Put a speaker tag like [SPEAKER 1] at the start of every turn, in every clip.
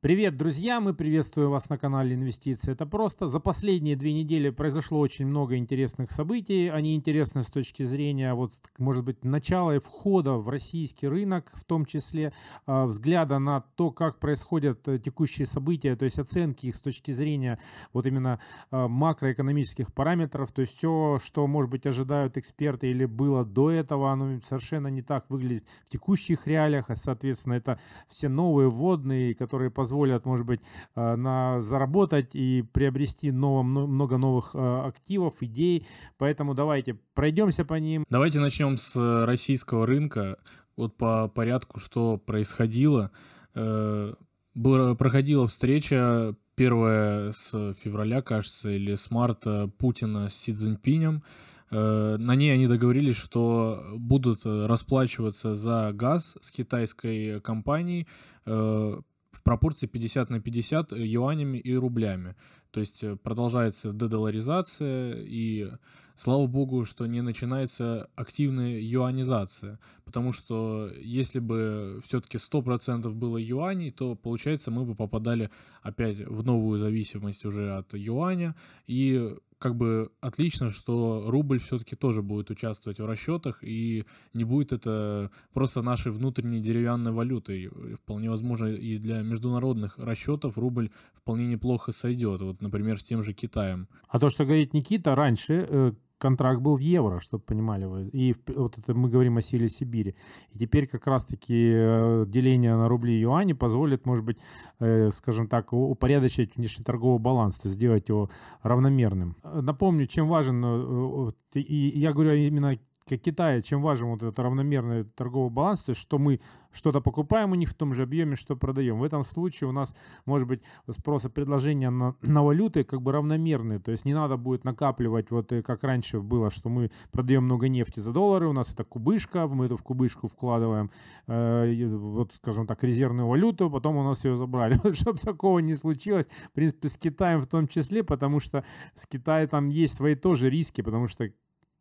[SPEAKER 1] Привет, друзья! Мы приветствуем вас на канале Инвестиции. Это просто. За последние две недели произошло очень много интересных событий. Они интересны с точки зрения, вот, может быть, начала и входа в российский рынок, в том числе э, взгляда на то, как происходят э, текущие события, то есть оценки их с точки зрения вот именно э, макроэкономических параметров. То есть все, что, может быть, ожидают эксперты или было до этого, оно совершенно не так выглядит в текущих реалиях. А, соответственно, это все новые вводные, которые позволяют позволят, может быть, э, на заработать и приобрести ново, много новых э, активов, идей. Поэтому давайте пройдемся по ним.
[SPEAKER 2] Давайте начнем с э, российского рынка. Вот по порядку, что происходило. Проходила встреча первая с февраля, кажется, или с марта Путина с Си Цзиньпинем. На ней они договорились, что будут расплачиваться за газ с китайской компанией в пропорции 50 на 50 э, юанями и рублями. То есть э, продолжается дедоларизация, и слава богу, что не начинается активная юанизация, потому что если бы все-таки 100% было юаней, то, получается, мы бы попадали опять в новую зависимость уже от юаня, и как бы отлично, что рубль все-таки тоже будет участвовать в расчетах, и не будет это просто нашей внутренней деревянной валютой. Вполне возможно, и для международных расчетов рубль вполне неплохо сойдет. Вот, например, с тем же Китаем.
[SPEAKER 1] А то, что говорит Никита, раньше э, контракт был в евро, чтобы понимали вы. И вот это мы говорим о силе Сибири. И теперь как раз-таки э, деление на рубли и юани позволит, может быть, э, скажем так, упорядочить внешнеторговый баланс, то есть сделать его равномерным. Напомню, чем важен, и я говорю именно Китая, чем важен вот этот равномерный торговый баланс, то есть что мы что-то покупаем у них в том же объеме, что продаем. В этом случае у нас может быть спрос и предложение на, на валюты как бы равномерные, то есть не надо будет накапливать, вот э, как раньше было, что мы продаем много нефти за доллары, у нас это кубышка, мы эту в кубышку вкладываем, э, вот скажем так, резервную валюту, потом у нас ее забрали. Вот, чтобы такого не случилось, в принципе, с Китаем в том числе, потому что с Китаем там есть свои тоже риски, потому что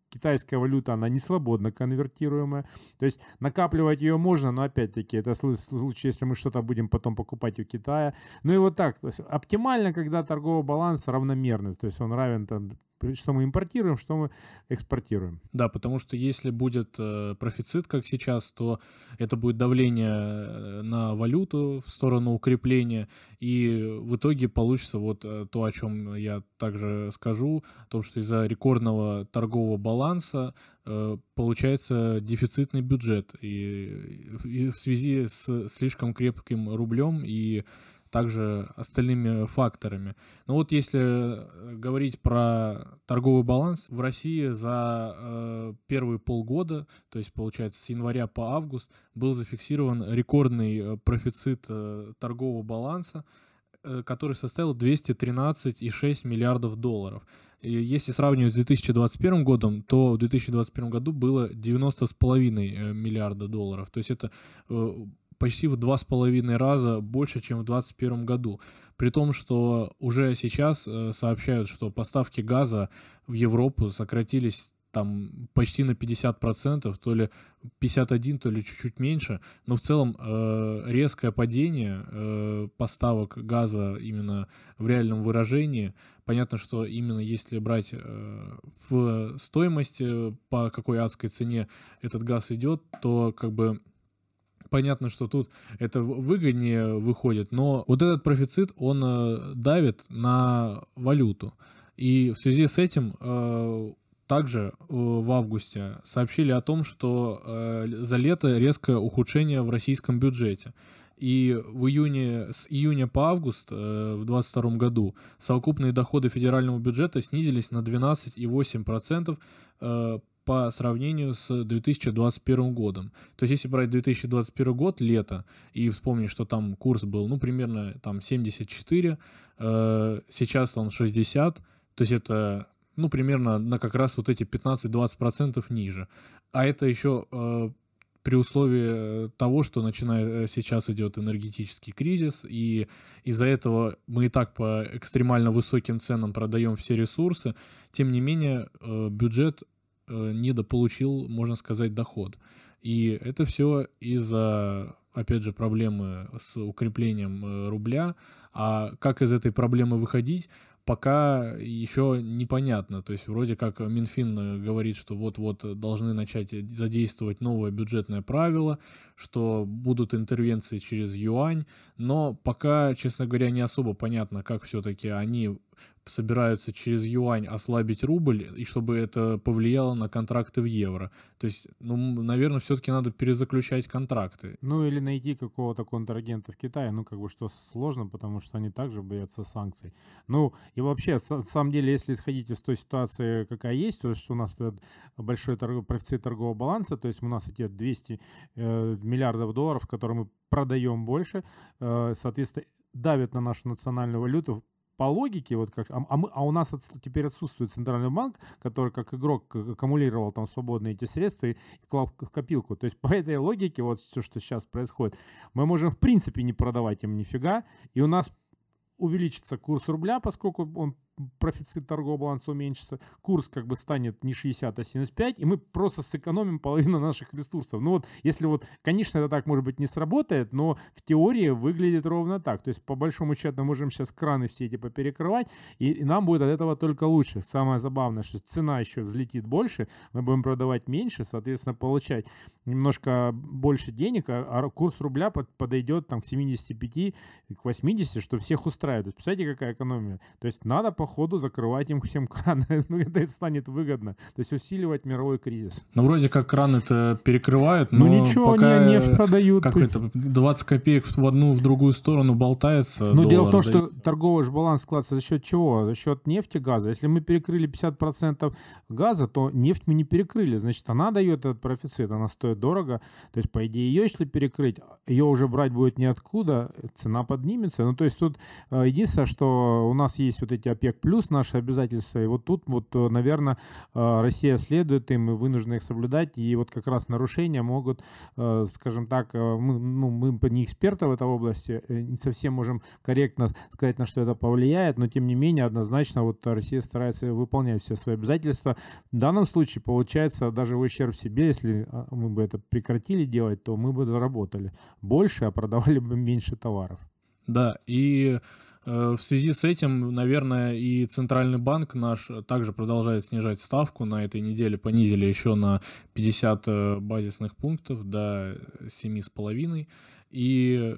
[SPEAKER 1] китайская валюта, она не свободно конвертируемая. То есть накапливать ее можно, но опять-таки это случай, если мы что-то будем потом покупать у Китая. Ну и вот так. То есть оптимально, когда торговый баланс равномерный. То есть он равен там что мы импортируем, что мы экспортируем.
[SPEAKER 2] Да, потому что если будет э, профицит, как сейчас, то это будет давление э, на валюту в сторону укрепления, и в итоге получится вот э, то, о чем я также скажу, о том, что из-за рекордного торгового баланса э, получается дефицитный бюджет, и, и в связи с слишком крепким рублем и также остальными факторами. Но вот если э, говорить про торговый баланс, в России за э, первые полгода, то есть получается с января по август, был зафиксирован рекордный э, профицит э, торгового баланса, э, который составил 213,6 миллиардов долларов. И если сравнивать с 2021 годом, то в 2021 году было 90,5 э, миллиарда долларов. То есть это почти в два с половиной раза больше, чем в 2021 году. При том, что уже сейчас э, сообщают, что поставки газа в Европу сократились там почти на 50%, то ли 51, то ли чуть-чуть меньше, но в целом э, резкое падение э, поставок газа именно в реальном выражении. Понятно, что именно если брать э, в стоимости, по какой адской цене этот газ идет, то как бы понятно, что тут это выгоднее выходит, но вот этот профицит, он э, давит на валюту. И в связи с этим э, также э, в августе сообщили о том, что за лето резкое ухудшение в российском бюджете. И в июне, с июня по август в 2022 году совокупные доходы федерального бюджета снизились на 12,8% по сравнению с 2021 годом. То есть, если брать 2021 год, лето, и вспомнить, что там курс был, ну, примерно там 74, э, сейчас он 60, то есть это, ну, примерно на как раз вот эти 15-20% ниже. А это еще э, при условии того, что начиная э, сейчас идет энергетический кризис, и из-за этого мы и так по экстремально высоким ценам продаем все ресурсы, тем не менее э, бюджет Э, недополучил, можно сказать, доход. И это все из-за опять же, проблемы с укреплением э, рубля. А как из этой проблемы выходить, пока еще непонятно. То есть вроде как Минфин э, говорит, что вот-вот должны начать задействовать новое бюджетное правило, что будут интервенции через юань, но пока, честно говоря, не особо понятно, как все-таки они собираются через юань ослабить рубль, и чтобы это повлияло на контракты в евро. То есть, ну, наверное, все-таки надо перезаключать контракты.
[SPEAKER 1] Ну, или найти какого-то контрагента в Китае, ну, как бы, что сложно, потому что они также боятся санкций. Ну, и вообще, на самом деле, если исходить из той ситуации, какая есть, то есть, что у нас большой торг... профицит торгового баланса, то есть у нас эти 200 э, миллиардов долларов, которые мы продаем больше, э, соответственно, давят на нашу национальную валюту по логике, вот как, а, а, мы, а у нас от, теперь отсутствует центральный банк, который как игрок аккумулировал там свободные эти средства и, и клал в копилку. То есть по этой логике, вот все, что сейчас происходит, мы можем в принципе не продавать им нифига, и у нас увеличится курс рубля, поскольку он профицит торгового баланса уменьшится, курс как бы станет не 60, а 75, и мы просто сэкономим половину наших ресурсов. Ну вот, если вот, конечно, это так, может быть, не сработает, но в теории выглядит ровно так. То есть, по большому счету, мы можем сейчас краны все эти поперекрывать, и, и нам будет от этого только лучше. Самое забавное, что цена еще взлетит больше, мы будем продавать меньше, соответственно, получать немножко больше денег, а, а курс рубля под, подойдет там к 75, к 80, что всех устраивает. То представляете, какая экономия? То есть, надо по ходу закрывать им всем краны. ну, это станет выгодно. То есть усиливать мировой кризис.
[SPEAKER 2] Ну, вроде как кран это перекрывает, ну, но ну, ничего, пока
[SPEAKER 1] они нефть продают.
[SPEAKER 2] Как это, 20 копеек в одну, в другую сторону болтается.
[SPEAKER 1] Ну, дело в том, да... что торговый же баланс складывается за счет чего? За счет нефти, газа. Если мы перекрыли 50% газа, то нефть мы не перекрыли. Значит, она дает этот профицит, она стоит дорого. То есть, по идее, ее, если перекрыть, ее уже брать будет неоткуда, цена поднимется. Ну, то есть, тут э, единственное, что у нас есть вот эти ОПЕК плюс наши обязательства. И вот тут, вот, э, наверное, э, Россия следует им и вынуждена их соблюдать. И вот как раз нарушения могут, э, скажем так, мы, ну, мы не эксперты в этой области, не совсем можем корректно сказать, на что это повлияет, но тем не менее однозначно вот Россия старается выполнять все свои обязательства. В данном случае получается даже в ущерб себе, если мы бы это прекратили делать, то мы бы заработали больше, а продавали бы меньше товаров.
[SPEAKER 2] Да, и в связи с этим, наверное, и Центральный банк наш также продолжает снижать ставку. На этой неделе понизили еще на 50 э, базисных пунктов до 7,5. И э,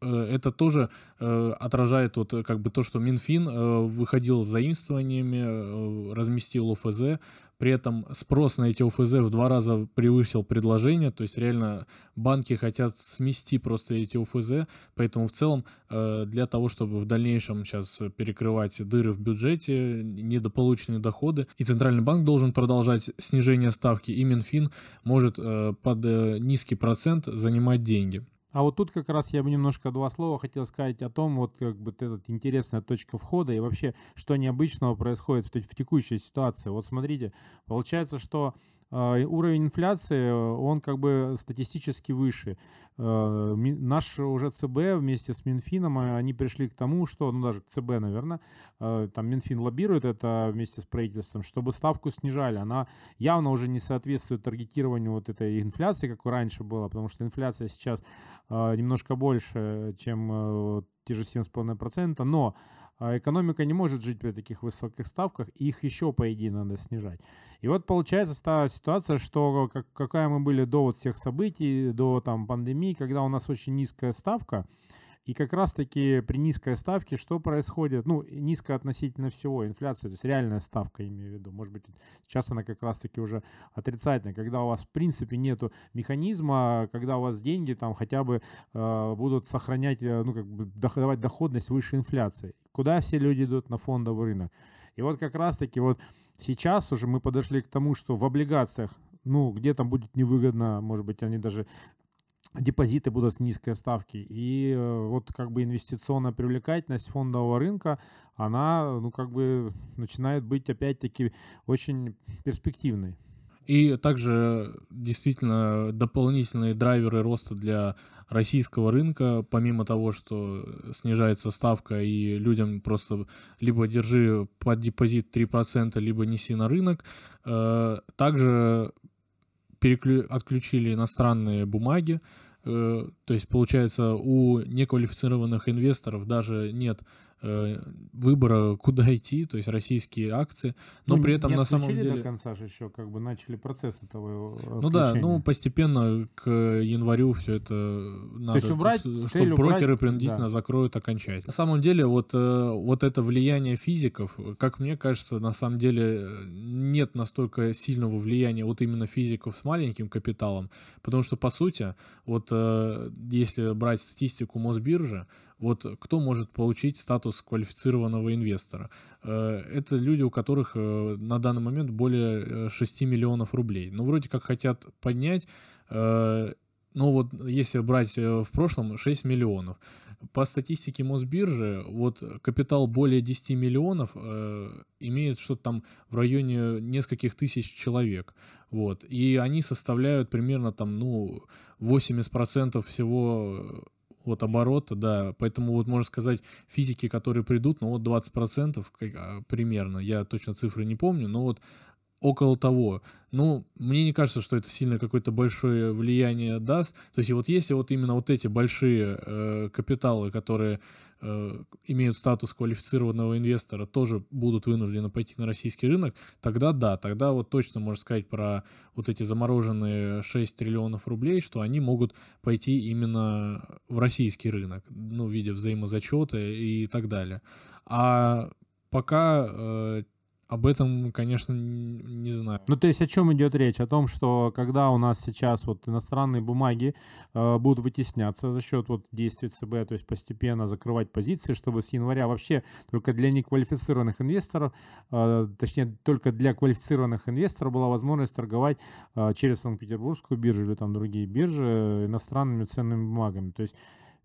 [SPEAKER 2] это тоже отражает вот как бы то, что Минфин выходил с заимствованиями, разместил ОФЗ, при этом спрос на эти ОФЗ в два раза превысил предложение, то есть реально банки хотят смести просто эти ОФЗ, поэтому в целом э, для того, чтобы в дальнейшем сейчас перекрывать дыры в бюджете, недополученные доходы, и Центральный банк должен продолжать снижение ставки, и Минфин может э, под э, низкий процент занимать деньги.
[SPEAKER 1] А вот тут как раз я бы немножко два слова хотел сказать о том, вот как бы эта интересная точка входа и вообще, что необычного происходит в, в текущей ситуации. Вот смотрите, получается, что уровень инфляции, он как бы статистически выше. Э, наш уже ЦБ вместе с Минфином, э, они пришли к тому, что, ну даже ЦБ, наверное, э, там Минфин лоббирует это вместе с правительством, чтобы ставку снижали. Она явно уже не соответствует таргетированию вот этой инфляции, как раньше было, потому что инфляция сейчас немножко больше, чем те же 7,5%, но экономика не может жить при таких высоких ставках, их еще, по идее, надо снижать. И вот получается стала ситуация, что как, какая мы были до вот всех событий, до там пандемии, когда у нас очень низкая ставка, и как раз-таки при низкой ставке что происходит? Ну, низкая относительно всего инфляция, то есть реальная ставка, имею в виду. Может быть, сейчас она как раз-таки уже отрицательная, когда у вас в принципе нету механизма, когда у вас деньги там хотя бы э, будут сохранять, э, ну, как бы давать доходность выше инфляции. Куда все люди идут на фондовый рынок? И вот как раз-таки вот сейчас уже мы подошли к тому, что в облигациях, ну, где-то будет невыгодно, может быть, они даже депозиты будут с низкой ставки. И э, вот как бы инвестиционная привлекательность фондового рынка, она, ну, как бы начинает быть опять-таки очень перспективной.
[SPEAKER 2] И также действительно дополнительные драйверы роста для российского рынка, помимо того, что снижается ставка и людям просто либо держи под депозит 3%, либо неси на рынок, э, также переклю... отключили иностранные бумаги, э, то есть, получается, у неквалифицированных инвесторов даже нет выбора, куда идти, то есть российские акции, но ну, при этом на самом деле...
[SPEAKER 1] до конца же еще, как бы начали процесс этого
[SPEAKER 2] Ну да, ну постепенно к январю все это надо, то есть убрать, чтобы брокеры убрать, принудительно да. закроют окончательно. На самом деле вот, э, вот это влияние физиков, как мне кажется, на самом деле нет настолько сильного влияния вот именно физиков с маленьким капиталом, потому что по сути, вот э, если брать статистику Мосбиржи, вот кто может получить статус квалифицированного инвестора? Э, это люди, у которых э, на данный момент более 6 э, миллионов рублей. Ну, вроде как хотят поднять, ну вот если брать в прошлом 6 миллионов. По статистике Мосбиржи, вот капитал более 10 миллионов имеет что-то там в районе нескольких тысяч человек. Вот. И они составляют примерно там, ну, 80% всего вот оборота, да, поэтому вот можно сказать, физики, которые придут, ну вот 20% а, примерно, я точно цифры не помню, но вот около того. Ну, мне не кажется, что это сильно какое-то большое влияние даст. То есть вот если вот именно вот эти большие э, капиталы, которые э, имеют статус квалифицированного инвестора, тоже будут вынуждены пойти на российский рынок, тогда да, тогда вот точно можно сказать про вот эти замороженные 6 триллионов рублей, что они могут пойти именно в российский рынок, ну, в виде взаимозачета и так далее. А пока э, об этом, конечно, не знаю.
[SPEAKER 1] Ну, то есть о чем идет речь? О том, что когда у нас сейчас вот иностранные бумаги э, будут вытесняться за счет вот действий ЦБ, то есть постепенно закрывать позиции, чтобы с января вообще только для неквалифицированных инвесторов, э, точнее, только для квалифицированных инвесторов была возможность торговать э, через Санкт-Петербургскую биржу или там другие биржи иностранными ценными бумагами. То есть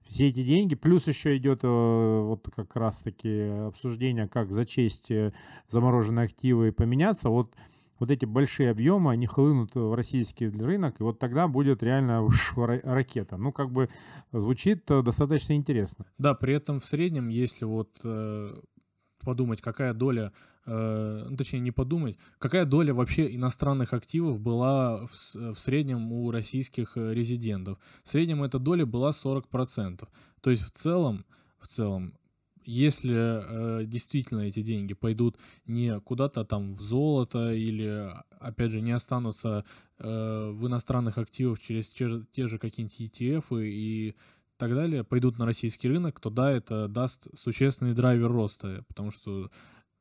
[SPEAKER 1] все эти деньги, плюс еще идет э, вот как раз-таки обсуждение, как зачесть э, замороженные активы и поменяться. Вот вот эти большие объемы, они хлынут в российский рынок, и вот тогда будет реально ракета. Ну, как бы звучит э, достаточно интересно.
[SPEAKER 2] Да, при этом в среднем, если вот подумать, какая доля Э, ну, точнее не подумать, какая доля вообще иностранных активов была в, в среднем у российских э, резидентов. В среднем эта доля была 40%. То есть в целом, в целом если э, действительно эти деньги пойдут не куда-то там в золото или, опять же, не останутся э, в иностранных активах через те же, те же какие-нибудь ETF и так далее, пойдут на российский рынок, то да, это даст существенный драйвер роста, потому что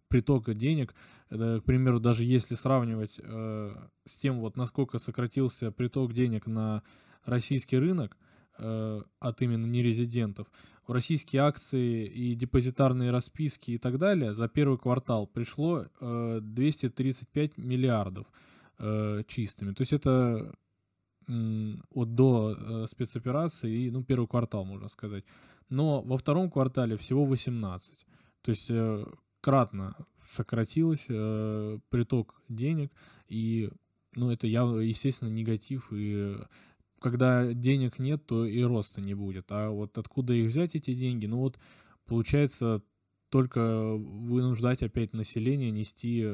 [SPEAKER 2] притока денег. Это, к примеру, даже если сравнивать э, с тем, вот насколько сократился приток денег на российский рынок э, от именно нерезидентов, в российские акции и депозитарные расписки и так далее за первый квартал пришло э, 235 миллиардов э, чистыми. То есть это от до э, спецоперации и ну первый квартал можно сказать но во втором квартале всего 18 то есть э, кратно сократилось э, приток денег, и, ну, это, я, естественно, негатив, и когда денег нет, то и роста не будет. А вот откуда их взять, эти деньги? Ну, вот, получается, только вынуждать опять население нести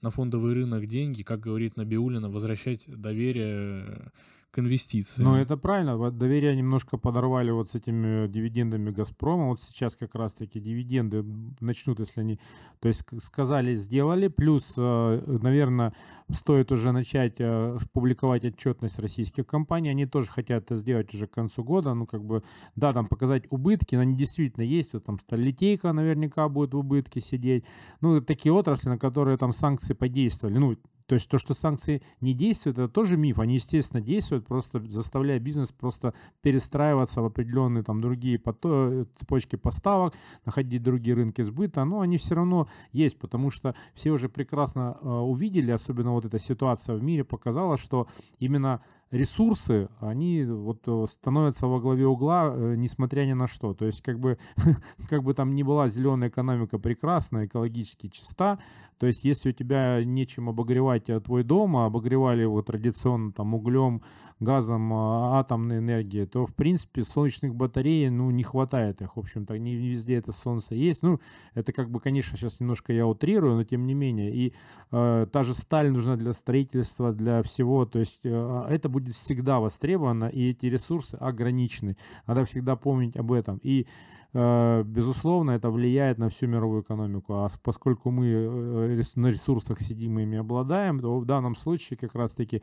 [SPEAKER 2] на фондовый рынок деньги, как говорит Набиулина, возвращать доверие к.
[SPEAKER 1] Ну, это правильно. Доверие немножко подорвали вот с этими дивидендами «Газпрома». Вот сейчас как раз-таки дивиденды начнут, если они... То есть сказали, сделали. Плюс, э, наверное, стоит уже начать э, публиковать отчетность российских компаний. Они тоже хотят это сделать уже к концу года. Ну, как бы, да, там показать убытки, но они действительно есть. Вот там Сталитейка наверняка будет в убытке сидеть. Ну, такие отрасли, на которые там санкции подействовали. Ну, то есть то, что санкции не действуют, это тоже миф. Они, естественно, действуют, просто заставляя бизнес просто перестраиваться в определенные там другие пото- цепочки поставок, находить другие рынки сбыта. Но они все равно есть, потому что все уже прекрасно э, увидели, особенно вот эта ситуация в мире показала, что именно ресурсы, они вот э, становятся во главе угла, э, несмотря ни на что. То есть как бы, как бы там ни была зеленая экономика прекрасна, экологически чиста, то есть если у тебя нечем обогревать э, твой дом, а обогревали его традиционно там углем, газом, атомной энергией, то в принципе солнечных батарей, ну, не хватает их, в общем-то, не везде это солнце есть. Ну, это как бы, конечно, сейчас немножко я утрирую, но тем не менее. И э, та же сталь нужна для строительства, для всего, то есть э, это будет всегда востребована, и эти ресурсы ограничены. Надо всегда помнить об этом. И Э, безусловно, это влияет на всю мировую экономику. А поскольку мы э, на ресурсах сидим и ими обладаем, то в данном случае как раз-таки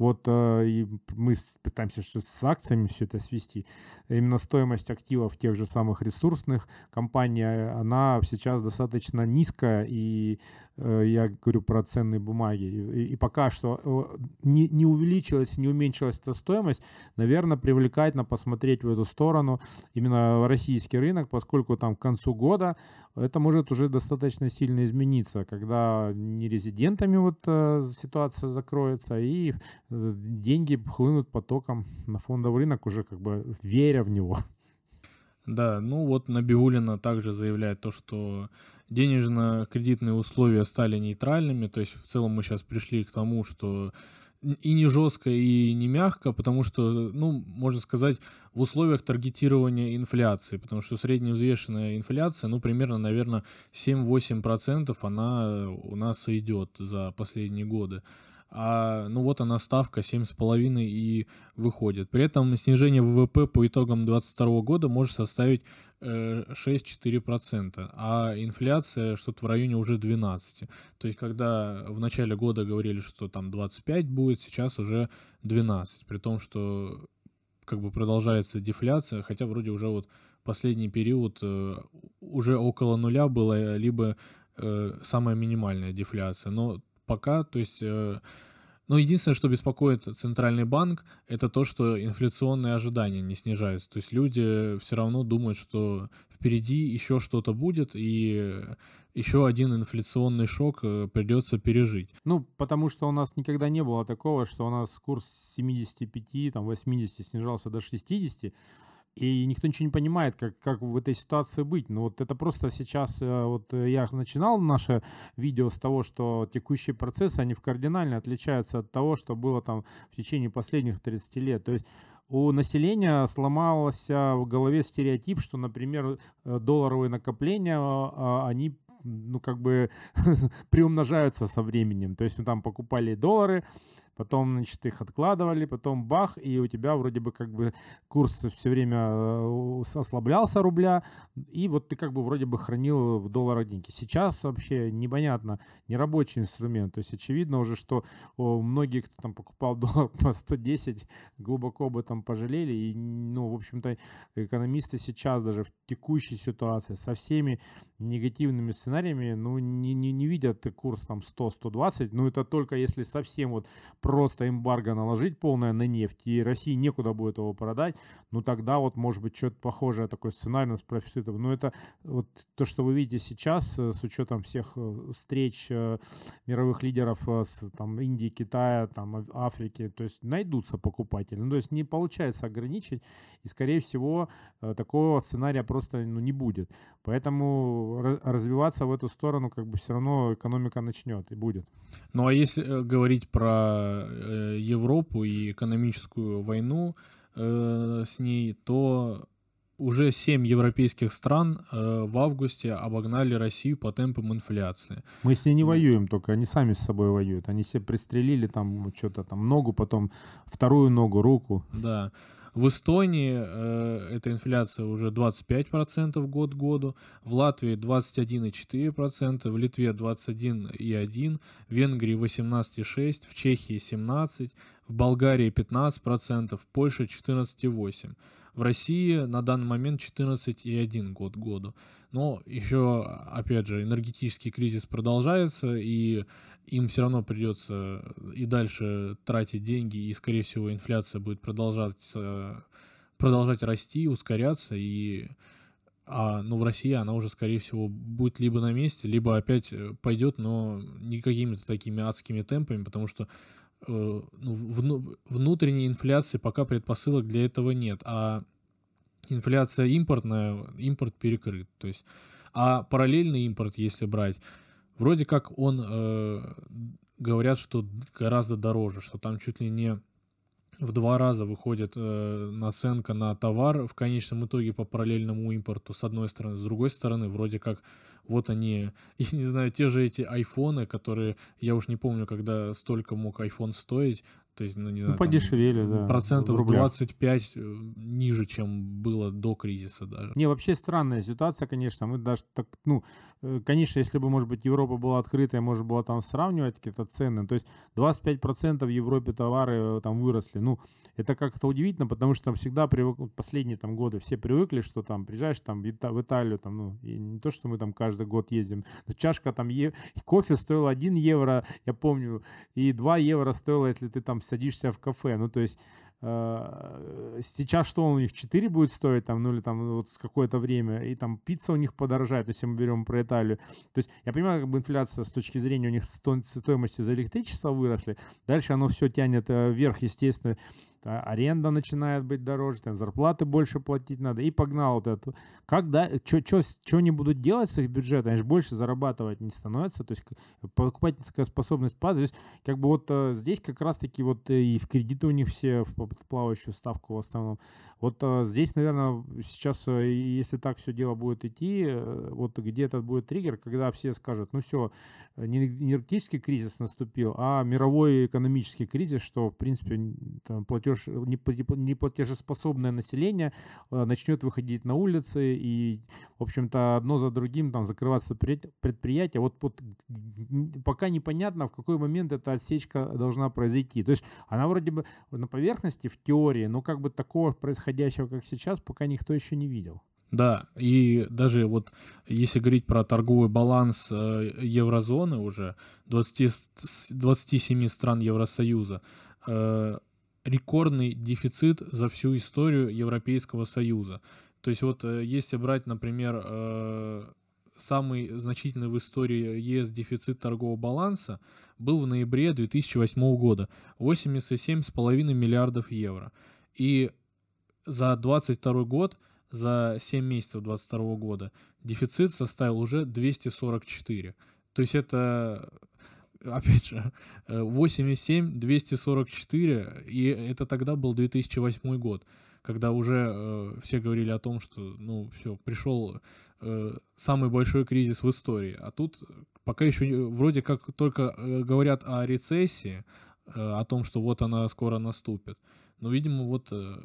[SPEAKER 1] вот э, и мы пытаемся что с акциями все это свести. Именно стоимость активов тех же самых ресурсных компаний, она сейчас достаточно низкая, и я говорю про ценные бумаги. И, пока что не, не увеличилась, не уменьшилась эта стоимость, наверное, привлекательно посмотреть в эту сторону именно российский рынок, поскольку там к концу года это может уже достаточно сильно измениться, когда нерезидентами вот э, ситуация закроется и э, деньги хлынут потоком на фондовый рынок уже как бы веря в него.
[SPEAKER 2] Да, ну вот Набиулина также заявляет то, что денежно-кредитные условия стали нейтральными, то есть в целом мы сейчас пришли к тому, что и не жестко, и не мягко, потому что, ну, можно сказать, в условиях таргетирования инфляции, потому что средневзвешенная инфляция, ну, примерно, наверное, 7-8% она у нас идет за последние годы а ну вот она ставка 7,5 и выходит. При этом снижение ВВП по итогам 2022 года может составить э, 6-4%, а инфляция что-то в районе уже 12%. То есть когда в начале года говорили, что там 25 будет, сейчас уже 12%, при том, что как бы продолжается дефляция, хотя вроде уже вот последний период э, уже около нуля было, либо э, самая минимальная дефляция. Но пока, то есть... Э, но единственное, что беспокоит Центральный банк, это то, что инфляционные ожидания не снижаются. То есть люди все равно думают, что впереди еще что-то будет, и еще один инфляционный шок э, придется пережить.
[SPEAKER 1] Ну, потому что у нас никогда не было такого, что у нас курс 75, там, 80 снижался до 60, и никто ничего не понимает, как, как в этой ситуации быть. Ну вот это просто сейчас, э, вот я начинал наше видео с того, что текущие процессы, они кардинально отличаются от того, что было там в течение последних 30 лет. То есть у населения сломался в голове стереотип, что, например, э, долларовые накопления, а, они ну, как бы приумножаются со временем. То есть мы там покупали доллары, потом, значит, их откладывали, потом бах, и у тебя вроде бы как бы курс все время э, ослаблялся рубля, и вот ты как бы вроде бы хранил в долларах деньги. Сейчас вообще непонятно, нерабочий инструмент. То есть очевидно уже, что многие, кто там покупал доллар по 110, глубоко об этом пожалели, и, ну, в общем-то, экономисты сейчас даже в текущей ситуации со всеми негативными сценариями, ну, не, не, не видят курс там 100-120, ну, это только если совсем вот просто эмбарго наложить полное на нефть, и России некуда будет его продать, ну тогда вот может быть что-то похожее такой сценарий с профицитом. Но это вот то, что вы видите сейчас э, с учетом всех э, встреч э, мировых лидеров с там, Индии, Китая, там, Африки, то есть найдутся покупатели. Ну, то есть не получается ограничить, и скорее всего такого сценария просто ну, не будет. Поэтому развиваться в эту сторону как бы все равно экономика начнет и будет.
[SPEAKER 2] Ну а если говорить про Э, Европу и экономическую войну э, с ней, то уже семь европейских стран э, в августе обогнали Россию по темпам инфляции.
[SPEAKER 1] Мы с ней не воюем только, они сами с собой воюют. Они себе пристрелили там что-то там ногу, потом вторую ногу, руку.
[SPEAKER 2] Да. В Эстонии э, эта инфляция уже 25% год к году, в Латвии 21,4%, в Литве 21,1%, в Венгрии 18,6%, в Чехии 17%, в Болгарии 15%, в Польше 14,8%. В России на данный момент 14,1 год году. Но еще, опять же, энергетический кризис продолжается, и им все равно придется и дальше тратить деньги, и, скорее всего, инфляция будет продолжать, продолжать расти, ускоряться, и а, ну, в России она уже, скорее всего, будет либо на месте, либо опять пойдет, но не какими-то такими адскими темпами, потому что э, внутренней инфляции пока предпосылок для этого нет, а инфляция импортная, импорт перекрыт. То есть, а параллельный импорт, если брать, вроде как он, э, говорят, что гораздо дороже, что там чуть ли не в два раза выходит э, наценка на товар в конечном итоге по параллельному импорту, с одной стороны. С другой стороны, вроде как вот они, я не знаю, те же эти айфоны, которые, я уж не помню, когда столько мог iPhone стоить, То есть, ну, не
[SPEAKER 1] Ну,
[SPEAKER 2] знаю, там
[SPEAKER 1] подешевели, да, в
[SPEAKER 2] процентов
[SPEAKER 1] рублях.
[SPEAKER 2] 25 э, ниже, чем было до кризиса даже.
[SPEAKER 1] Не, вообще странная ситуация, конечно. Мы даже так, ну, э, конечно, если бы, может быть, Европа была открытая, можно было там сравнивать какие-то цены. То есть 25% в Европе товары э, там выросли. Ну, это как-то удивительно, потому что там всегда привык, последние там годы все привыкли, что там приезжаешь там в, Ита- в Италию, там, ну, не то, что мы там каждый год ездим, но чашка там, е- кофе стоила 1 евро, я помню, и 2 евро стоило, если ты там садишься в кафе. Ну, то есть э, сейчас что у них 4 будет стоить там, ну или там вот с какое-то время, и там пицца у них подорожает, если мы берем про Италию. То есть я понимаю, как бы инфляция с точки зрения у них сто- стоимости за электричество выросли, дальше оно все тянет э, вверх, естественно, а, аренда начинает быть дороже, там зарплаты больше платить надо, и погнал вот это. Когда, что они будут делать с их бюджета, они же больше зарабатывать не становятся, то есть покупательская способность падает. То есть как бы вот э, здесь как раз-таки вот э, и в кредиты у них все в плавающую ставку в основном. Вот э, здесь, наверное, сейчас, если так все дело будет идти, вот где этот будет триггер, когда все скажут, ну все, не энергетический кризис наступил, а мировой экономический кризис, что, в принципе, там, платеж, неплате- неплатежеспособное население э, начнет выходить на улицы и, в общем-то, одно за другим там закрываться предпри- предприятия. Вот, вот пока непонятно, в какой момент эта отсечка должна произойти. То есть она вроде бы на поверхности, в теории, но как бы такого происходящего, как сейчас, пока никто еще не видел.
[SPEAKER 2] Да, и даже вот если говорить про торговый баланс э, еврозоны уже, 20, с- 27 стран Евросоюза, э, рекордный дефицит за всю историю Европейского Союза. То есть вот э, если брать, например, э, самый значительный в истории ЕС дефицит торгового баланса был в ноябре 2008 года 87,5 миллиардов евро. И за 22 год, за 7 месяцев 22 года, дефицит составил уже 244. То есть это, опять же, э, 8,7, 244, и это тогда был 2008 год, когда уже э, все говорили о том, что, ну, все, пришел э, самый большой кризис в истории. А тут пока еще вроде как только э, говорят о рецессии, э, о том, что вот она скоро наступит. Но, видимо, вот э,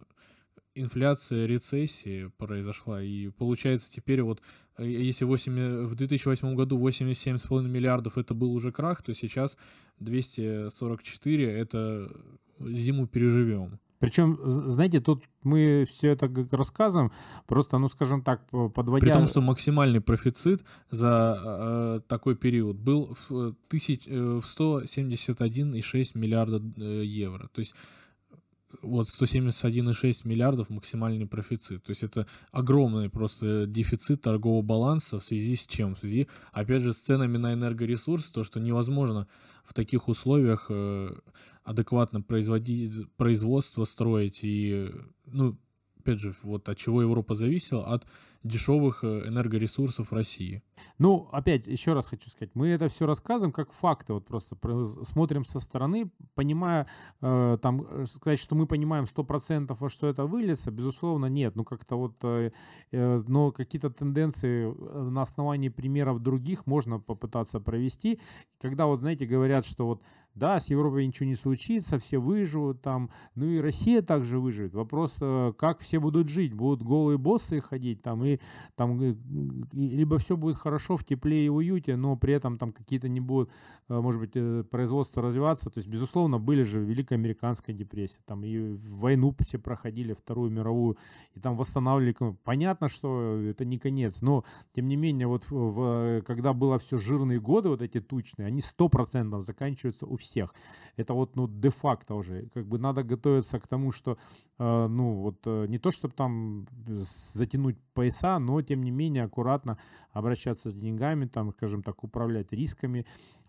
[SPEAKER 2] инфляция, рецессия произошла, и получается теперь вот, э, если 8, в 2008 году 87,5 миллиардов это был уже крах, то сейчас 244 это зиму переживем.
[SPEAKER 1] Причем, знаете, тут мы все это рассказываем, просто, ну, скажем так, подводя...
[SPEAKER 2] При том, что максимальный профицит за э, такой период был в, э, тысяч, э, в 171,6 миллиарда э, евро. То есть вот 171,6 миллиардов максимальный профицит. То есть это огромный просто дефицит торгового баланса в связи с чем? В связи, опять же, с ценами на энергоресурсы, то, что невозможно в таких условиях э, адекватно производить, производство строить и, ну, опять же, вот от чего Европа зависела, от дешевых э, энергоресурсов России.
[SPEAKER 1] Ну, опять, еще раз хочу сказать, мы это все рассказываем как факты, вот просто про- смотрим со стороны, понимая, э, там, э, сказать, что мы понимаем 100% во что это выльется, безусловно, нет, ну, как-то вот, э, э, но какие-то тенденции на основании примеров других можно попытаться провести, когда вот, знаете, говорят, что вот, да, с Европой ничего не случится, все выживут там, ну и Россия также выживет. Вопрос, э, как все будут жить, будут голые боссы ходить там, и там э, и- либо все будет хорошо в тепле и уюте, но при этом там какие-то не будут, э, может быть, производство развиваться. То есть, безусловно, были же Великая Американская депрессия, там и войну все проходили, Вторую мировую, и там восстанавливали. Понятно, что это не конец, но тем не менее, вот в- когда было все жирные годы, вот эти тучные, они 100% заканчиваются у всех. Это вот, ну, де-факто уже. Как бы надо готовиться к тому, что, э, ну, вот э, не то, чтобы там затянуть пояса, но, тем не менее, аккуратно обращаться с деньгами, там, скажем так, управлять рисками,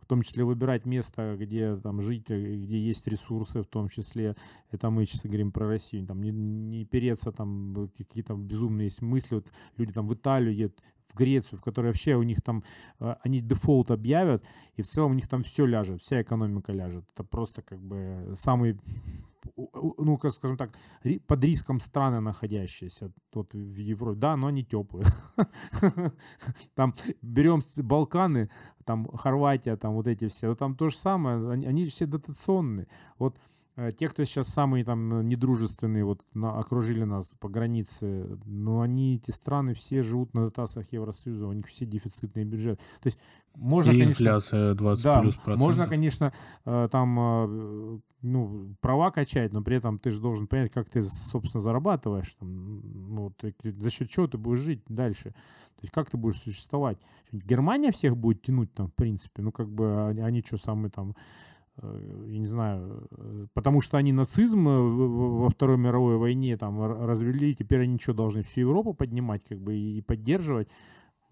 [SPEAKER 1] в том числе выбирать место, где там жить, э, где есть ресурсы, в том числе, это мы сейчас говорим про Россию, там не, не переться там какие-то безумные есть мысли, вот люди там в Италию едут, в Грецию, в которой вообще у них там, э, они дефолт объявят, и в целом у них там все ляжет, вся экономика ляжет. Это просто как бы самый, ну, скажем так, под риском страны находящиеся тут в Европе. Да, но они теплые. Там берем Балканы, там Хорватия, там вот эти все, там то же самое, они, все дотационные. Вот те, кто сейчас самые там недружественные, вот на, окружили нас по границе, ну, они, эти страны все живут на дотациях Евросоюза, у них все дефицитный бюджет. То есть можно,
[SPEAKER 2] И
[SPEAKER 1] конечно...
[SPEAKER 2] инфляция 20
[SPEAKER 1] да,
[SPEAKER 2] плюс процентов.
[SPEAKER 1] можно, конечно, э, там, э, ну, права качать, но при этом ты же должен понять, как ты, собственно, зарабатываешь, там, ну, ты, за счет чего ты будешь жить дальше. То есть как ты будешь существовать. Германия всех будет тянуть там, в принципе, ну, как бы они, они что, самые там Э, я не знаю, э, потому что они нацизм э, во Второй мировой войне там развели, теперь они что, должны всю Европу поднимать как бы и поддерживать.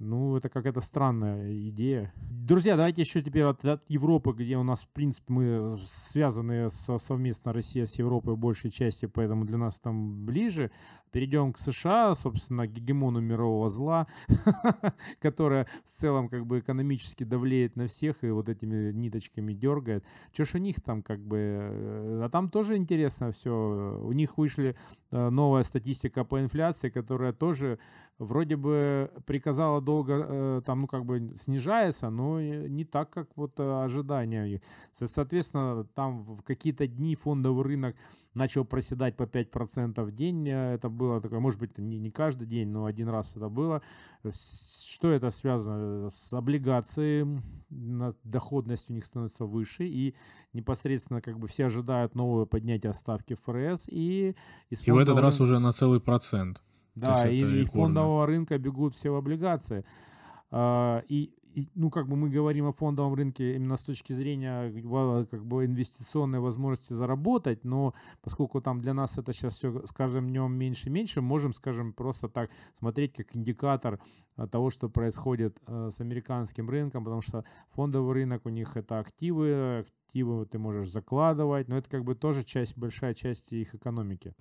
[SPEAKER 1] Ну, это какая-то странная идея. Друзья, давайте еще теперь от, от Европы, где у нас, в принципе, мы связаны со, совместно Россия с Европой большей части, поэтому для нас там ближе. Перейдем к США, собственно, к гегемону мирового зла, которая в целом как бы экономически давлеет на всех и вот этими ниточками дергает. Что ж у них там как бы... Э, а там тоже интересно все. У них вышли э, новая статистика по инфляции, которая тоже вроде бы приказала долго э, там, ну, как бы снижается, но не так, как вот э, ожидания. Соответственно, там в какие-то дни фондовый рынок начал проседать по 5% в день. Э, это было такое, может быть, не, не каждый день, но один раз это было. Что это связано? С облигацией, доходность у них становится выше, и непосредственно как бы все ожидают новое поднятие ставки ФРС. И,
[SPEAKER 2] и в этот раз уже на целый процент.
[SPEAKER 1] Да, и, и фондового рынка бегут все в облигации. А, и, и, ну, как бы мы говорим о фондовом рынке именно с точки зрения как бы инвестиционной возможности заработать, но поскольку там для нас это сейчас все с каждым днем меньше и меньше, можем, скажем, просто так смотреть как индикатор а, того, что происходит э, с американским рынком, потому что фондовый рынок у них это активы, активы ты можешь закладывать, но это как бы тоже часть, большая часть их экономики.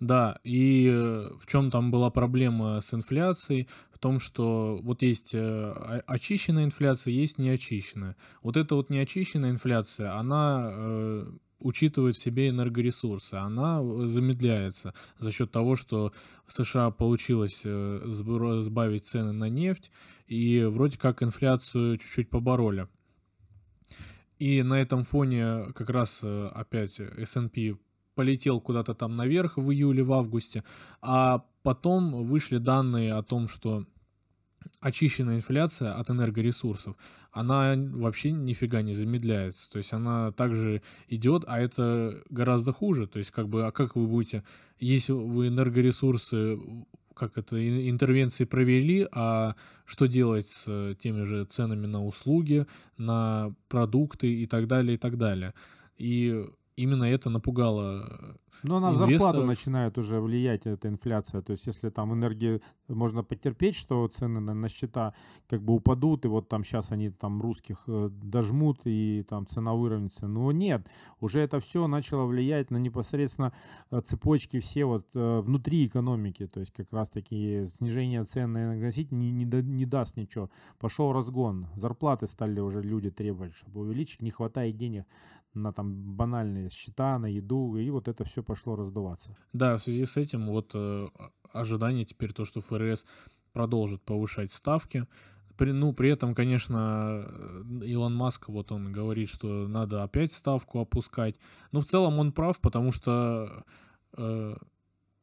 [SPEAKER 2] Да, и э, в чем там была проблема с инфляцией? В том, что вот есть э, очищенная инфляция, есть неочищенная. Вот эта вот неочищенная инфляция, она учитывает в себе энергоресурсы, она замедляется за счет того, что США получилось сбавить цены на нефть, и вроде как инфляцию чуть-чуть побороли. И на этом фоне как раз э, опять S&P полетел куда-то там наверх в июле, в августе, а потом вышли данные о том, что очищенная инфляция от энергоресурсов, она вообще нифига не замедляется. То есть она также идет, а это гораздо хуже. То есть как бы, а как вы будете, если вы энергоресурсы как это, интервенции провели, а что делать с теми же ценами на услуги, на продукты и так далее, и так далее. И именно это напугало
[SPEAKER 1] но на зарплату начинает уже влиять эта инфляция. То есть, если там энергии можно потерпеть, что цены на, на счета как бы упадут, и вот там сейчас они там русских э, дожмут, и там цена выровняется. Но нет, уже это все начало влиять на непосредственно э, цепочки все вот э, внутри экономики. То есть, как раз таки снижение цен на энергоноситель не, не, не даст ничего. Пошел разгон. Зарплаты стали уже люди требовать, чтобы увеличить. Не хватает денег на там банальные счета, на еду, и вот это все пошло раздуваться.
[SPEAKER 2] Да, в связи с этим вот э, ожидание теперь то, что ФРС продолжит повышать ставки. При, ну, при этом, конечно, э, Илон Маск, вот он говорит, что надо опять ставку опускать. Но в целом он прав, потому что э,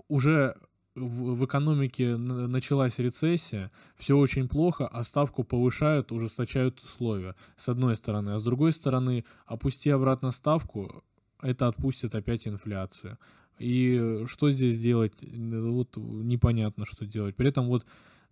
[SPEAKER 2] уже в, в экономике началась рецессия, все очень плохо, а ставку повышают, ужесточают условия, с одной стороны. А с другой стороны, опусти обратно ставку, это отпустит опять инфляцию. И что здесь делать? Вот непонятно, что делать. При этом вот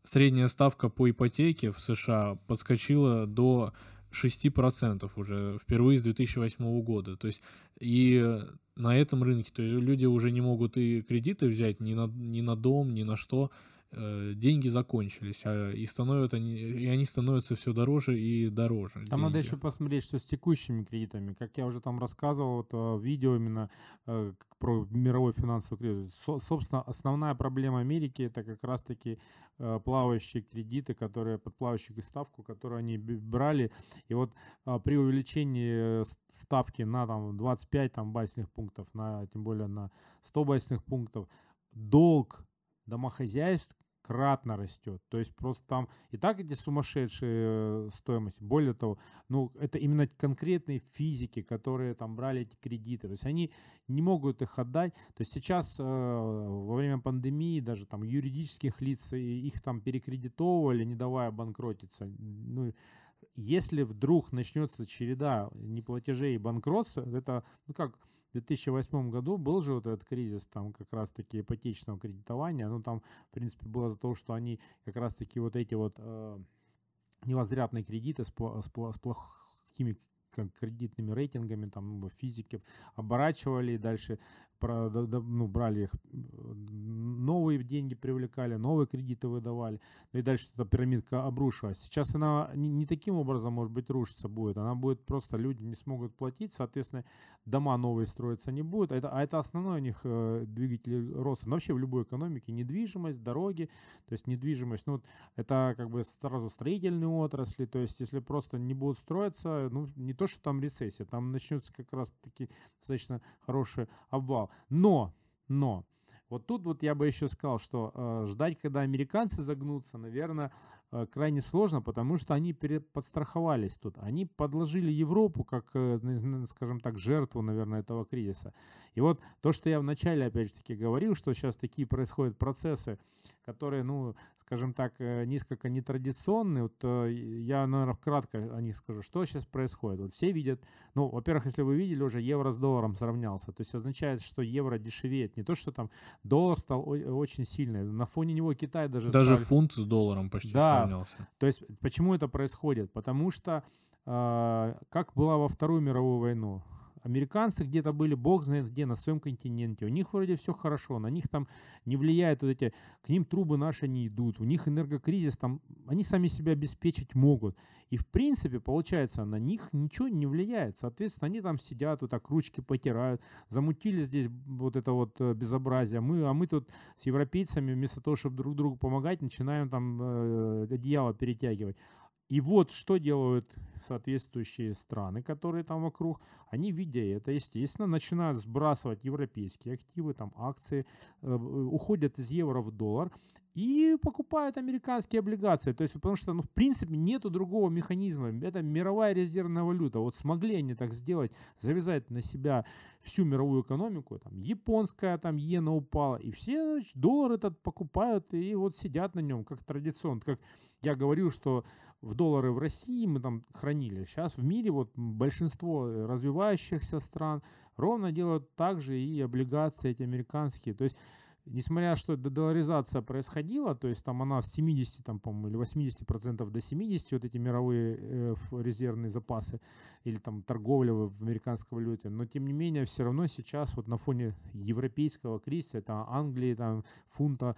[SPEAKER 2] средняя ставка по ипотеке в США подскочила до 6% уже впервые с 2008 года. То есть и на этом рынке, то есть люди уже не могут и кредиты взять ни на, ни на дом, ни на что, деньги закончились, а, и, становятся они, и они становятся все дороже и дороже.
[SPEAKER 1] Там деньги. надо еще посмотреть, что с текущими кредитами. Как я уже там рассказывал, а, видео именно э, про мировой финансовый кредит. Со, собственно, основная проблема Америки это как раз-таки э, плавающие кредиты, которые под плавающую ставку, которую они брали. И вот э, при увеличении ставки на там, 25 там, базисных пунктов, на, тем более на 100 базисных пунктов, долг домохозяйств кратно растет. То есть просто там и так эти сумасшедшие э, стоимости. Более того, ну, это именно конкретные физики, которые там брали эти кредиты. То есть они не могут их отдать. То есть сейчас э, во время пандемии даже там юридических лиц их там перекредитовывали, не давая банкротиться. Ну, если вдруг начнется череда неплатежей и банкротства, это, ну как, 2008 году был же вот этот кризис там как раз-таки ипотечного кредитования, ну там, в принципе, было за то, что они как раз-таки вот эти вот э, невозвратные кредиты с, с, с плохими кредитными рейтингами, там, ну, физики оборачивали, и дальше ну, брали их, новые деньги привлекали, новые кредиты выдавали, ну и дальше эта пирамидка обрушилась. Сейчас она не, таким образом, может быть, рушиться будет, она будет просто, люди не смогут платить, соответственно, дома новые строиться не будут, это, а это основной у них э, двигатель роста. Но вообще в любой экономике недвижимость, дороги, то есть недвижимость, ну, это как бы сразу строительные отрасли, то есть если просто не будут строиться, ну, не то, что там рецессия, там начнется как раз-таки достаточно хороший обвал. Но, но, вот тут вот я бы еще сказал, что э, ждать, когда американцы загнутся, наверное, крайне сложно, потому что они подстраховались тут. Они подложили Европу как, э, скажем так, жертву, наверное, этого кризиса. И вот то, что я вначале, опять же таки, говорил, что сейчас такие происходят процессы, которые, ну, скажем так, э, несколько нетрадиционные. Вот э, я, наверное, кратко о них скажу. Что сейчас происходит? Вот все видят, ну, во-первых, если вы видели, уже евро с долларом сравнялся. То есть означает, что евро дешевеет. Не то, что там доллар стал очень сильный. На фоне него Китай даже...
[SPEAKER 2] Даже стали... фунт с долларом почти да, сравнялся.
[SPEAKER 1] То есть почему это происходит? Потому что э, как была во Вторую мировую войну, Американцы где-то были, бог знает где, на своем континенте. У них вроде все хорошо, на них там не влияет вот эти, к ним трубы наши не идут, у них энергокризис, там, они сами себя обеспечить могут. И в принципе, получается, на них ничего не влияет. Соответственно, они там сидят, вот так ручки потирают, замутили здесь вот это вот э, безобразие. Мы, а мы тут с европейцами вместо того, чтобы друг другу помогать, начинаем там э, одеяло перетягивать. И вот что делают соответствующие страны, которые там вокруг. Они, видя это, естественно, начинают сбрасывать европейские активы, там акции, э, уходят из евро в доллар и покупают американские облигации. То есть, потому что, ну, в принципе, нету другого механизма. Это мировая резервная валюта. Вот смогли они так сделать, завязать на себя всю мировую экономику. Там японская, там иена упала. И все, значит, доллар этот покупают и вот сидят на нем, как традиционно. Как я говорил, что в доллары в России мы там хранили. Сейчас в мире вот большинство развивающихся стран ровно делают так же и облигации эти американские. То есть несмотря что долларизация происходила, то есть там она с 70, там, по-моему, или 80 процентов до 70, вот эти мировые э, резервные запасы, или там торговля в, американской валюте, но тем не менее все равно сейчас вот на фоне европейского кризиса, это Англии, там, фунта,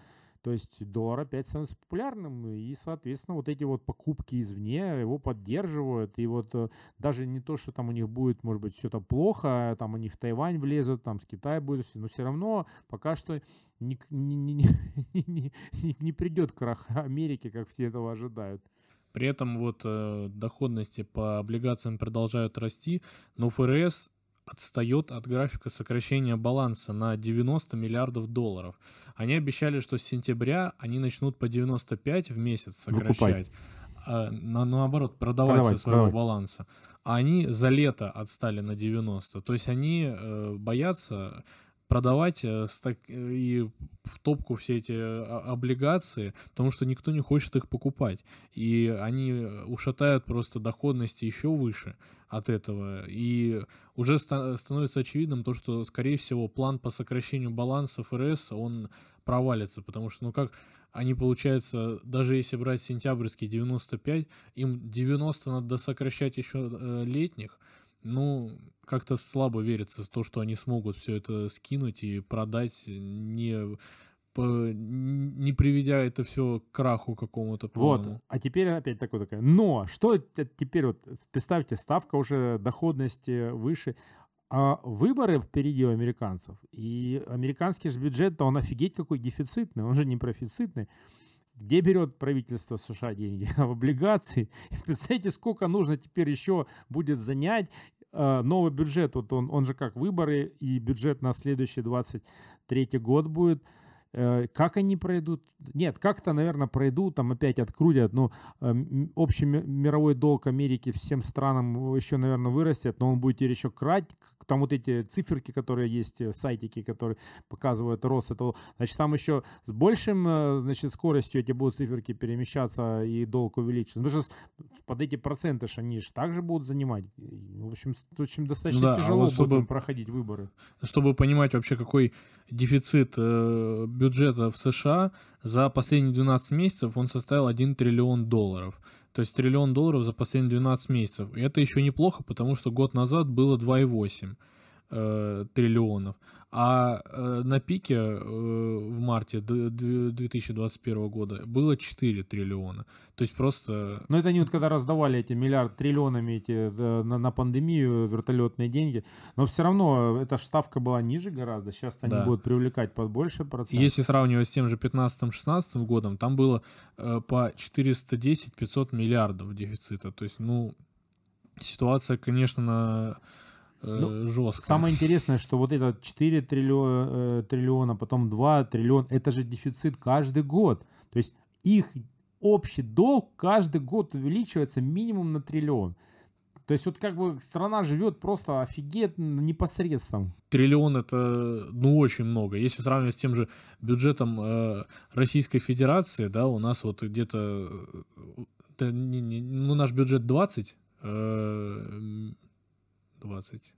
[SPEAKER 1] то есть доллар опять становится популярным, и, соответственно, вот эти вот покупки извне его поддерживают. И вот э, даже не то, что там у них будет, может быть, все это плохо, а там они в Тайвань влезут, там с Китая будут, но все равно пока что не, не, не, не, не, не придет крах Америки, как все этого ожидают.
[SPEAKER 2] При этом вот э, доходности по облигациям продолжают расти, но ФРС отстает от графика сокращения баланса на 90 миллиардов долларов. Они обещали, что с сентября они начнут по 95 в месяц сокращать. А, на, наоборот, продавать продавай, со своего продавай. баланса. А они за лето отстали на 90. То есть они э, боятся продавать э, и в топку все эти а, облигации, потому что никто не хочет их покупать. И они ушатают просто доходности еще выше от этого. И уже становится очевидным то, что, скорее всего, план по сокращению баланса ФРС, он провалится, потому что, ну как, они, получается, даже если брать сентябрьский 95, им 90 надо сокращать еще э, летних, ну, как-то слабо верится в то, что они смогут все это скинуть и продать, не, по, не приведя это все к краху какому-то.
[SPEAKER 1] Вот, а теперь опять такое такое. Но что теперь вот, представьте, ставка уже доходности выше, а выборы впереди у американцев, и американский же бюджет-то он офигеть какой дефицитный, он же не профицитный. Где берет правительство США деньги? В облигации. Представляете, сколько нужно теперь еще будет занять э, новый бюджет, вот он, он же как выборы, и бюджет на следующий 23 год будет. Э, как они пройдут? Нет, как-то, наверное, пройдут, там опять открутят. Но э, общий мировой долг Америки всем странам еще, наверное, вырастет, но он будет теперь еще крать. Там вот эти циферки, которые есть, э, сайтики, которые показывают рост этого. Значит, там еще с большим, значит, скоростью эти будут циферки перемещаться и долг увеличится. Потому что под эти проценты ж они же также будут занимать. В общем, в общем достаточно да, тяжело а вот чтобы, проходить выборы.
[SPEAKER 2] Чтобы понимать вообще, какой дефицит бюджета в США за последние 12 месяцев он составил 1 триллион долларов. То есть триллион долларов за последние 12 месяцев. И это еще неплохо, потому что год назад было 2,8 э, триллионов. А э, на пике э, в марте 2021 года было 4 триллиона. То есть просто...
[SPEAKER 1] Но это они вот когда раздавали эти миллиард триллионами эти, э, на, на пандемию вертолетные деньги, но все равно эта ставка была ниже гораздо. Сейчас они да. будут привлекать под больше процентов.
[SPEAKER 2] Если сравнивать с тем же 15-16 годом, там было э, по 410-500 миллиардов дефицита. То есть, ну, ситуация, конечно, на ну, э, жестко.
[SPEAKER 1] Самое интересное, что вот этот 4 триллиона, э, триллиона, потом 2 триллиона, это же дефицит каждый год. То есть их общий долг каждый год увеличивается минимум на триллион. То есть вот как бы страна живет просто офигенно непосредством.
[SPEAKER 2] Триллион это ну очень много. Если сравнивать с тем же бюджетом э, Российской Федерации, да, у нас вот где-то э, ну наш бюджет 20 э, 20.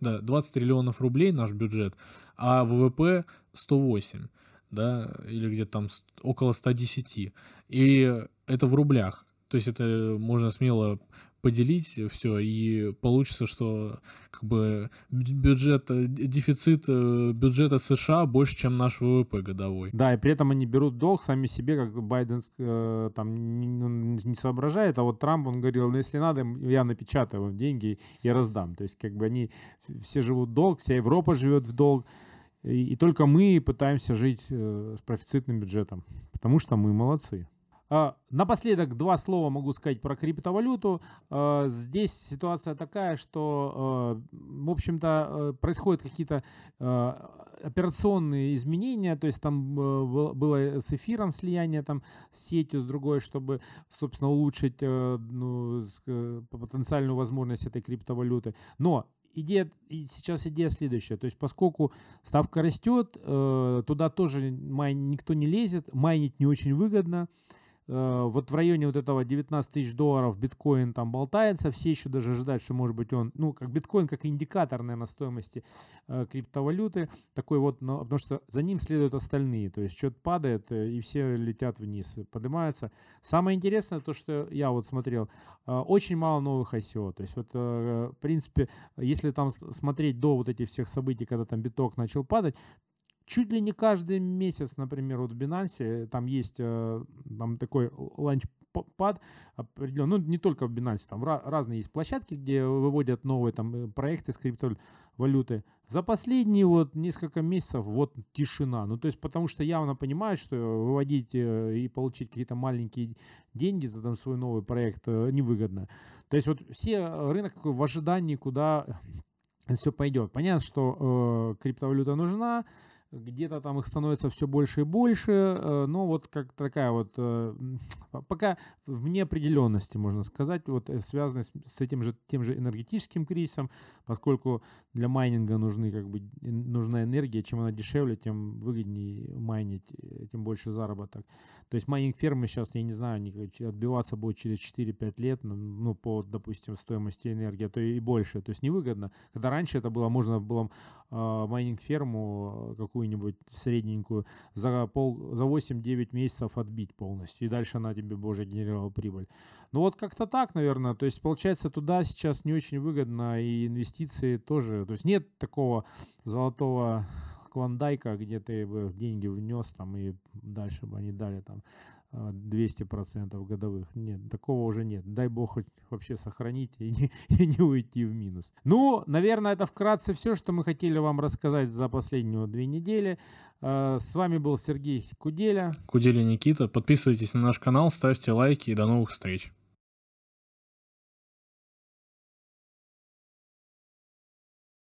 [SPEAKER 2] Да, 20 триллионов рублей наш бюджет, а ВВП 108, да, или где-то там около 110. И это в рублях. То есть это можно смело поделить все, и получится, что как бы бюджет, э, дефицит э, бюджета США больше, чем наш ВВП годовой.
[SPEAKER 1] Да, и при этом они берут долг сами себе, как Байден э, там не, соображает, а вот Трамп, он говорил, ну если надо, я напечатаю вам деньги и раздам. То есть как бы они все живут в долг, вся Европа живет в долг, и, и только мы пытаемся жить с профицитным бюджетом, потому что мы молодцы. А, напоследок два слова могу сказать про криптовалюту. А, здесь ситуация такая, что, а, в общем-то, происходят какие-то операционные изменения, то есть там было с эфиром слияние там с сетью, с другой, чтобы, собственно, улучшить ну, потенциальную возможность этой криптовалюты. Но идея, сейчас идея следующая. То есть, поскольку ставка растет, туда тоже никто не лезет, майнить не очень выгодно. Э, вот в районе вот этого 19 тысяч долларов биткоин там болтается, все еще даже ожидают, что может быть он, ну, как биткоин, как индикатор, наверное, стоимости э, криптовалюты, такой вот, но, потому что за ним следуют остальные, то есть что-то падает, э, и все летят вниз, поднимаются. Самое интересное, то, что я вот смотрел, э, очень мало новых ICO, то есть вот, э, в принципе, если там смотреть до вот этих всех событий, когда там биток начал падать, чуть ли не каждый месяц, например, вот в Binance, э, там есть э, там такой ланчпад определенный, ну, не только в Binance, там разные есть площадки, где выводят новые там э, проекты с криптовалюты. За последние вот несколько месяцев вот тишина. Ну, то есть, потому что явно понимают, что выводить и получить какие-то маленькие деньги за там свой новый проект невыгодно. То есть, вот все рынок такой в ожидании, куда все пойдет. Понятно, что э, криптовалюта нужна, где-то там их становится все больше и больше, э, но вот как такая вот, э, пока в неопределенности, можно сказать, вот э, связанной с этим же, тем же энергетическим кризисом, поскольку для майнинга нужны, как бы, нужна энергия, чем она дешевле, тем выгоднее майнить, тем больше заработок. То есть майнинг фермы сейчас, я не знаю, отбиваться будет через 4-5 лет, ну, по, допустим, стоимости энергии, а то и больше, то есть невыгодно. Когда раньше это было, можно было э, майнинг ферму какую какую-нибудь средненькую за, пол, за 8-9 месяцев отбить полностью, и дальше она тебе бы уже генерировала прибыль. Ну вот как-то так, наверное, то есть получается туда сейчас не очень выгодно, и инвестиции тоже, то есть нет такого золотого клондайка, где ты бы деньги внес там и дальше бы они дали там 200% а, годовых. Нет, такого уже нет. Дай бог хоть вообще сохранить и не, и не уйти в минус. Ну, наверное, это вкратце все, что мы хотели вам рассказать за последние две недели. А, с вами был Сергей Куделя.
[SPEAKER 2] Куделя Никита. Подписывайтесь на наш канал, ставьте лайки и до новых встреч.